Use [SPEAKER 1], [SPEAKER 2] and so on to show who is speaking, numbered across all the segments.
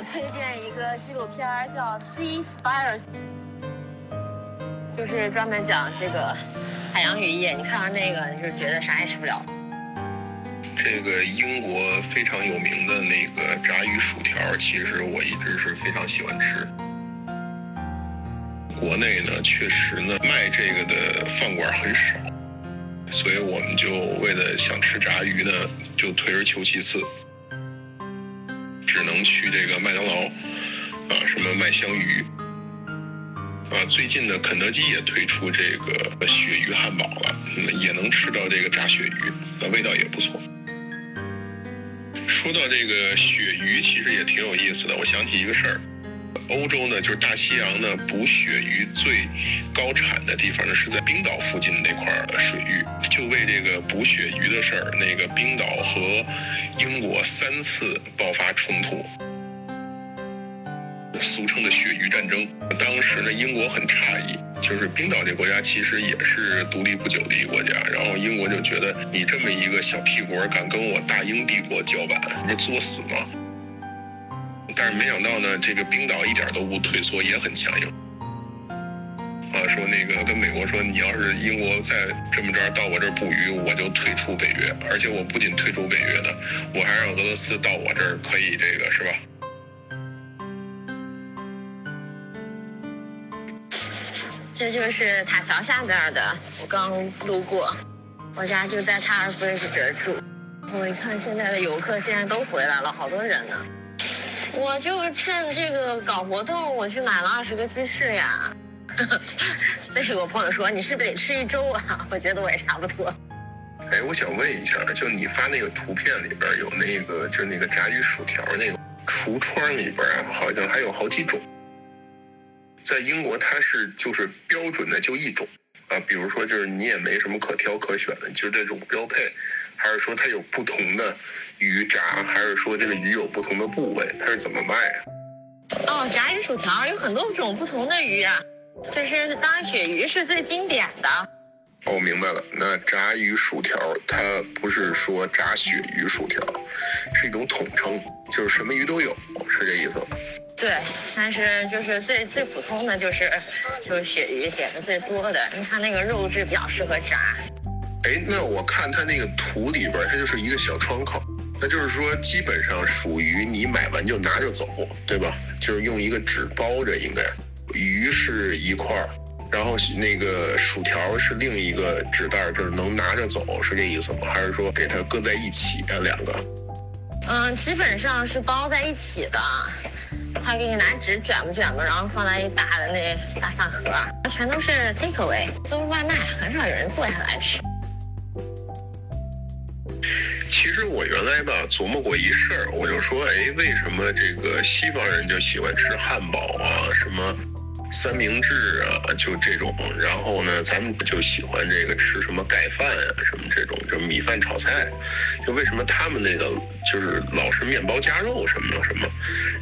[SPEAKER 1] 我推荐一个纪录片叫《Sea Spiders》，就是专门讲这个海洋渔业。你看完那个，你就觉得啥也吃不了。
[SPEAKER 2] 这个英国非常有名的那个炸鱼薯条，其实我一直是非常喜欢吃。国内呢，确实呢卖这个的饭馆很少，所以我们就为了想吃炸鱼呢，就退而求其次，能去这个麦当劳啊，什么麦香鱼啊。最近呢，肯德基也推出这个鳕鱼汉堡了，也能吃到这个炸鳕鱼，那味道也不错。说到这个鳕鱼，其实也挺有意思的。我想起一个事儿，欧洲呢，就是大西洋呢，捕鳕鱼最高产的地方呢，是在冰岛附近那块水域。就为这个捕鳕鱼的事儿，那个冰岛和英国三次爆发冲突，俗称的鳕鱼战争。当时呢，英国很诧异。就是冰岛这国家其实也是独立不久的一个国家，然后英国就觉得你这么一个小屁国敢跟我大英帝国叫板，不是作死吗？但是没想到呢，这个冰岛一点都不退缩，也很强硬。说那个跟美国说，你要是英国再这么着到我这儿捕鱼，我就退出北约，而且我不仅退出北约的，我还让俄罗斯到我这儿可以这个是吧？
[SPEAKER 1] 这就是塔桥下边的，我刚路过，我家就在塔尔 bridge 这儿住。我一看现在的游客现在都回来了，好多人呢。我就趁这个搞活动，我去买了二十个鸡翅呀。那个我朋友说，你是不是得吃一周啊？我觉得我也差不多。
[SPEAKER 2] 哎，我想问一下，就你发那个图片里边有那个，就是那个炸鱼薯条那个橱窗里边啊，好像还有好几种。在英国，它是就是标准的就一种啊，比如说就是你也没什么可挑可选的，就这种标配，还是说它有不同的鱼炸，还是说这个鱼有不同的部位，它是怎么卖啊？
[SPEAKER 1] 哦，炸鱼薯条有很多种不同的鱼啊，就是当然鳕鱼是最经典的。
[SPEAKER 2] 哦，我明白了，那炸鱼薯条它不是说炸鳕鱼薯条，是一种统称，就是什么鱼都有，是这意思吗？
[SPEAKER 1] 对，但是就是最最普通的就是就是鳕鱼点的最多的，因为它那个肉质比较适合炸。
[SPEAKER 2] 哎，那我看它那个图里边，它就是一个小窗口，那就是说基本上属于你买完就拿着走，对吧？就是用一个纸包着，应该鱼是一块儿，然后那个薯条是另一个纸袋，就是能拿着走，是这意思吗？还是说给它搁在一起啊？两个？
[SPEAKER 1] 嗯，基本上是包在一起的。他给你拿纸卷吧卷吧，然后放在一大的那大饭盒，全都是 take away，都是外卖，很少有人坐下来吃。
[SPEAKER 2] 其实我原来吧琢磨过一事儿，我就说，哎，为什么这个西方人就喜欢吃汉堡啊，什么？三明治啊，就这种，然后呢，咱们就喜欢这个吃什么盖饭啊，什么这种，就米饭炒菜，就为什么他们那个就是老是面包夹肉什么什么，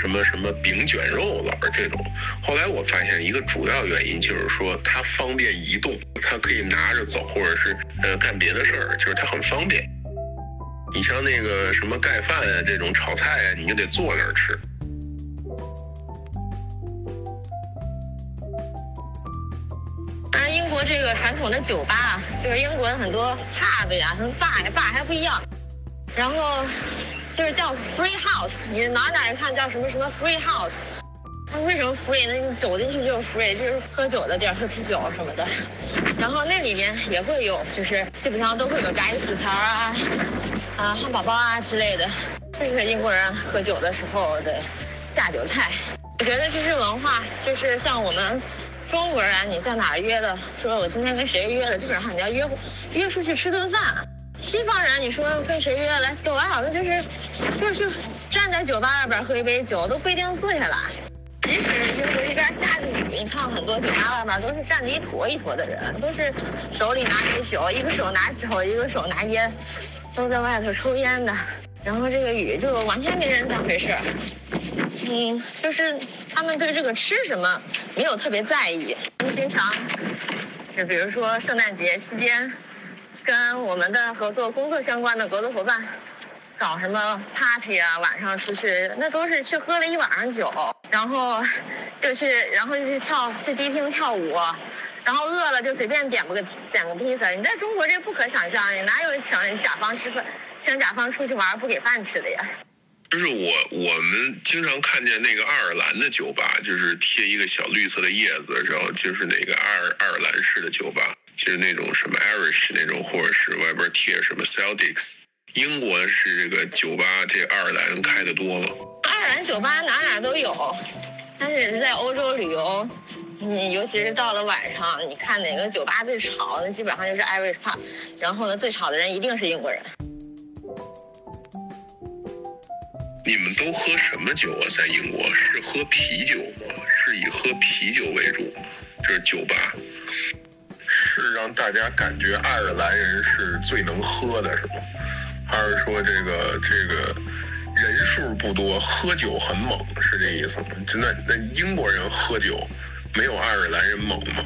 [SPEAKER 2] 什么什么饼卷肉老是这种。后来我发现一个主要原因就是说它方便移动，它可以拿着走，或者是呃干别的事儿，就是它很方便。你像那个什么盖饭啊，这种炒菜啊，你就得坐那儿吃。
[SPEAKER 1] 传统的酒吧，就是英国的很多 pub 呀，什么 bar 呀，bar 还不一样。然后就是叫 free house，你哪哪一看叫什么什么 free house？它为什么 free 呢？你走进去就是 free，就是喝酒的地儿，喝啤酒什么的。然后那里面也会有，就是基本上都会有炸鱼薯条啊，啊汉堡包啊之类的，这是英国人喝酒的时候的下酒菜。我觉得这是文化，就是像我们。中国人，你在哪儿约的？说我今天跟谁约的？基本上你要约约出去吃顿饭。西方人，你说跟谁约？Let's go out，那就是就是就站在酒吧外边喝一杯酒，都不一定坐下来。即使英国这边下着雨，你看很多酒吧外面都是站着一坨一坨的人，都是手里拿杯酒，一个手拿酒，一个手拿烟，都在外头抽烟的。然后这个雨就完全没人当回事儿。嗯，就是他们对这个吃什么没有特别在意。他们经常，就比如说圣诞节期间，跟我们的合作工作相关的合作伙伴，搞什么 party 啊，晚上出去那都是去喝了一晚上酒，然后又去，然后就去跳去迪厅跳舞，然后饿了就随便点个点个披萨。你在中国这不可想象，你哪有请甲方吃饭，请甲方出去玩不给饭吃的呀？
[SPEAKER 2] 就是我我们经常看见那个爱尔兰的酒吧，就是贴一个小绿色的叶子，然后就是那个爱尔爱尔兰式的酒吧，就是那种什么 Irish 那种，或者是外边贴什么 Celtics。英国是这个酒吧，这爱尔兰开的多了。
[SPEAKER 1] 爱尔兰酒吧哪哪都有，但是在欧洲旅游，你尤其是到了晚上，你看哪个酒吧最吵，那基本上就是 Irish pub。然后呢，最吵的人一定是英国人。
[SPEAKER 2] 你们都喝什么酒啊？在英国是喝啤酒吗？是以喝啤酒为主吗？这是酒吧，是让大家感觉爱尔兰人是最能喝的，是吗？还是说这个这个人数不多，喝酒很猛，是这意思吗？那那英国人喝酒没有爱尔兰人猛吗？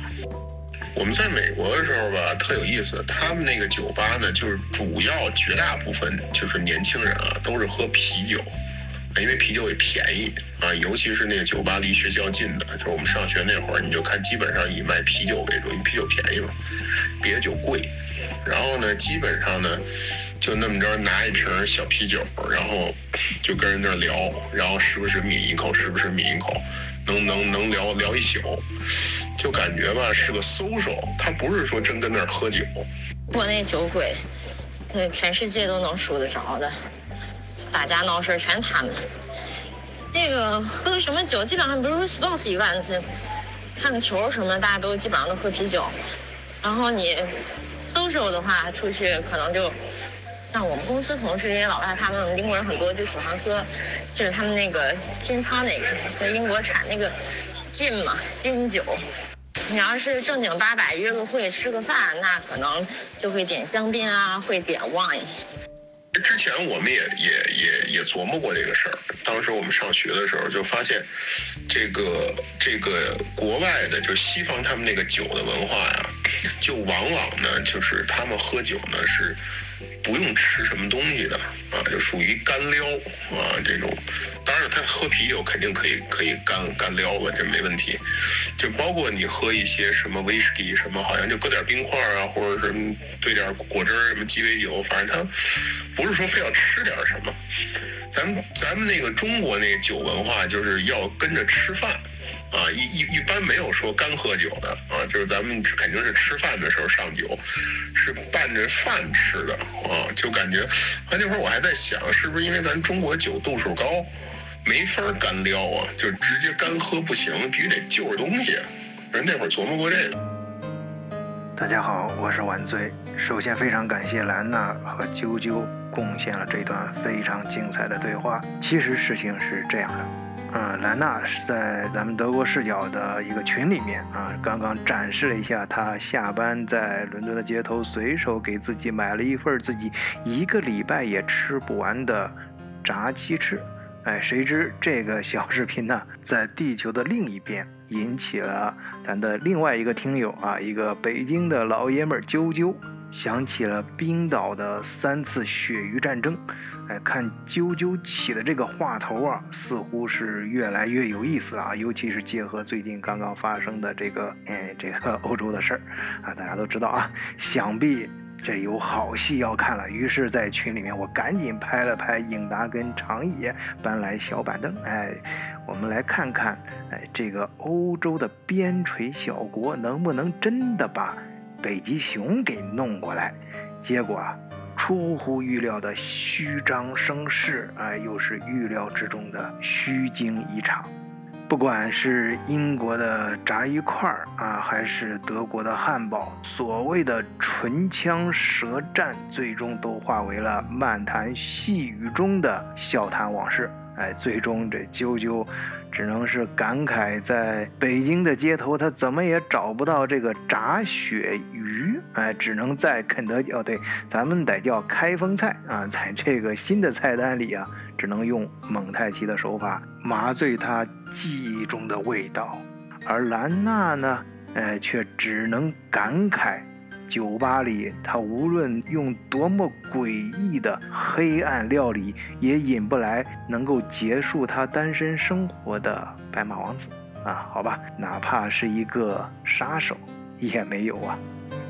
[SPEAKER 2] 我们在美国的时候吧，特有意思，他们那个酒吧呢，就是主要绝大部分就是年轻人啊，都是喝啤酒。因为啤酒也便宜啊，尤其是那个酒吧离学校近的，就是我们上学那会儿，你就看基本上以卖啤酒为主，因为啤酒便宜嘛，别的酒贵。然后呢，基本上呢，就那么着拿一瓶小啤酒，然后就跟人那聊，然后时不时抿一口，时不时抿一口，能能能聊聊一宿，就感觉吧是个 social，他不是说真跟那儿喝酒。
[SPEAKER 1] 国内酒鬼，对全世界都能数得着的。打架闹事全他们，那个喝什么酒，基本上比如说 sports events，看球什么，大家都基本上都喝啤酒。然后你 social 的话，出去可能就像我们公司同事这些老外，他们英国人很多就喜欢喝，就是他们那个 gin tonic，在英国产那个 gin 嘛，金酒。你要是正经八百约个会吃个饭，那可能就会点香槟啊，会点 wine。
[SPEAKER 2] 之前我们也也也也琢磨过这个事儿。当时我们上学的时候就发现，这个这个国外的就西方他们那个酒的文化呀，就往往呢就是他们喝酒呢是。不用吃什么东西的啊，就属于干撩啊这种。当然，他喝啤酒肯定可以可以干干撩了，这没问题。就包括你喝一些什么威士忌什么，好像就搁点冰块啊，或者是兑点果汁什么鸡尾酒，反正他不是说非要吃点什么。咱们咱们那个中国那个酒文化就是要跟着吃饭。啊，一一一般没有说干喝酒的啊，就是咱们肯定是吃饭的时候上酒，是伴着饭吃的啊，就感觉，啊那会儿我还在想，是不是因为咱中国酒度数高，没法干撩啊，就直接干喝不行，必须得就着东西。人那会儿琢磨过这个。
[SPEAKER 3] 大家好，我是晚醉。首先非常感谢兰娜和啾啾贡献了这段非常精彩的对话。其实事情是这样的。嗯，兰娜是在咱们德国视角的一个群里面啊，刚刚展示了一下她下班在伦敦的街头随手给自己买了一份自己一个礼拜也吃不完的炸鸡翅。哎，谁知这个小视频呢，在地球的另一边引起了咱的另外一个听友啊，一个北京的老爷们儿啾啾。想起了冰岛的三次鳕鱼战争，哎，看啾啾起的这个话头啊，似乎是越来越有意思啊，尤其是结合最近刚刚发生的这个，哎，这个欧洲的事儿啊，大家都知道啊，想必这有好戏要看了。于是，在群里面，我赶紧拍了拍英达跟长野，搬来小板凳，哎，我们来看看，哎，这个欧洲的边陲小国能不能真的把。北极熊给弄过来，结果啊，出乎预料的虚张声势，啊，又是预料之中的虚惊一场。不管是英国的炸鱼块儿啊，还是德国的汉堡，所谓的唇枪舌战，最终都化为了漫谈细语中的笑谈往事。哎，最终这啾啾。只能是感慨，在北京的街头，他怎么也找不到这个炸鳕鱼，哎，只能在肯德基哦，对，咱们得叫开封菜啊，在这个新的菜单里啊，只能用蒙太奇的手法麻醉他记忆中的味道，而兰娜呢，哎，却只能感慨，酒吧里，他无论用多么诡异的黑暗料理，也引不来能够结束他单身生活的白马王子啊！好吧，哪怕是一个杀手，也没有啊。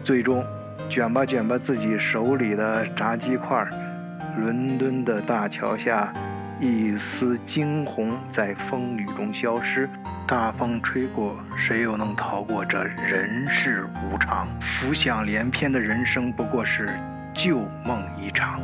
[SPEAKER 3] 最终，卷吧卷吧自己手里的炸鸡块，伦敦的大桥下，一丝惊鸿在风雨中消失。大风吹过，谁又能逃过这人世无常？浮想联翩的人生，不过是旧梦一场。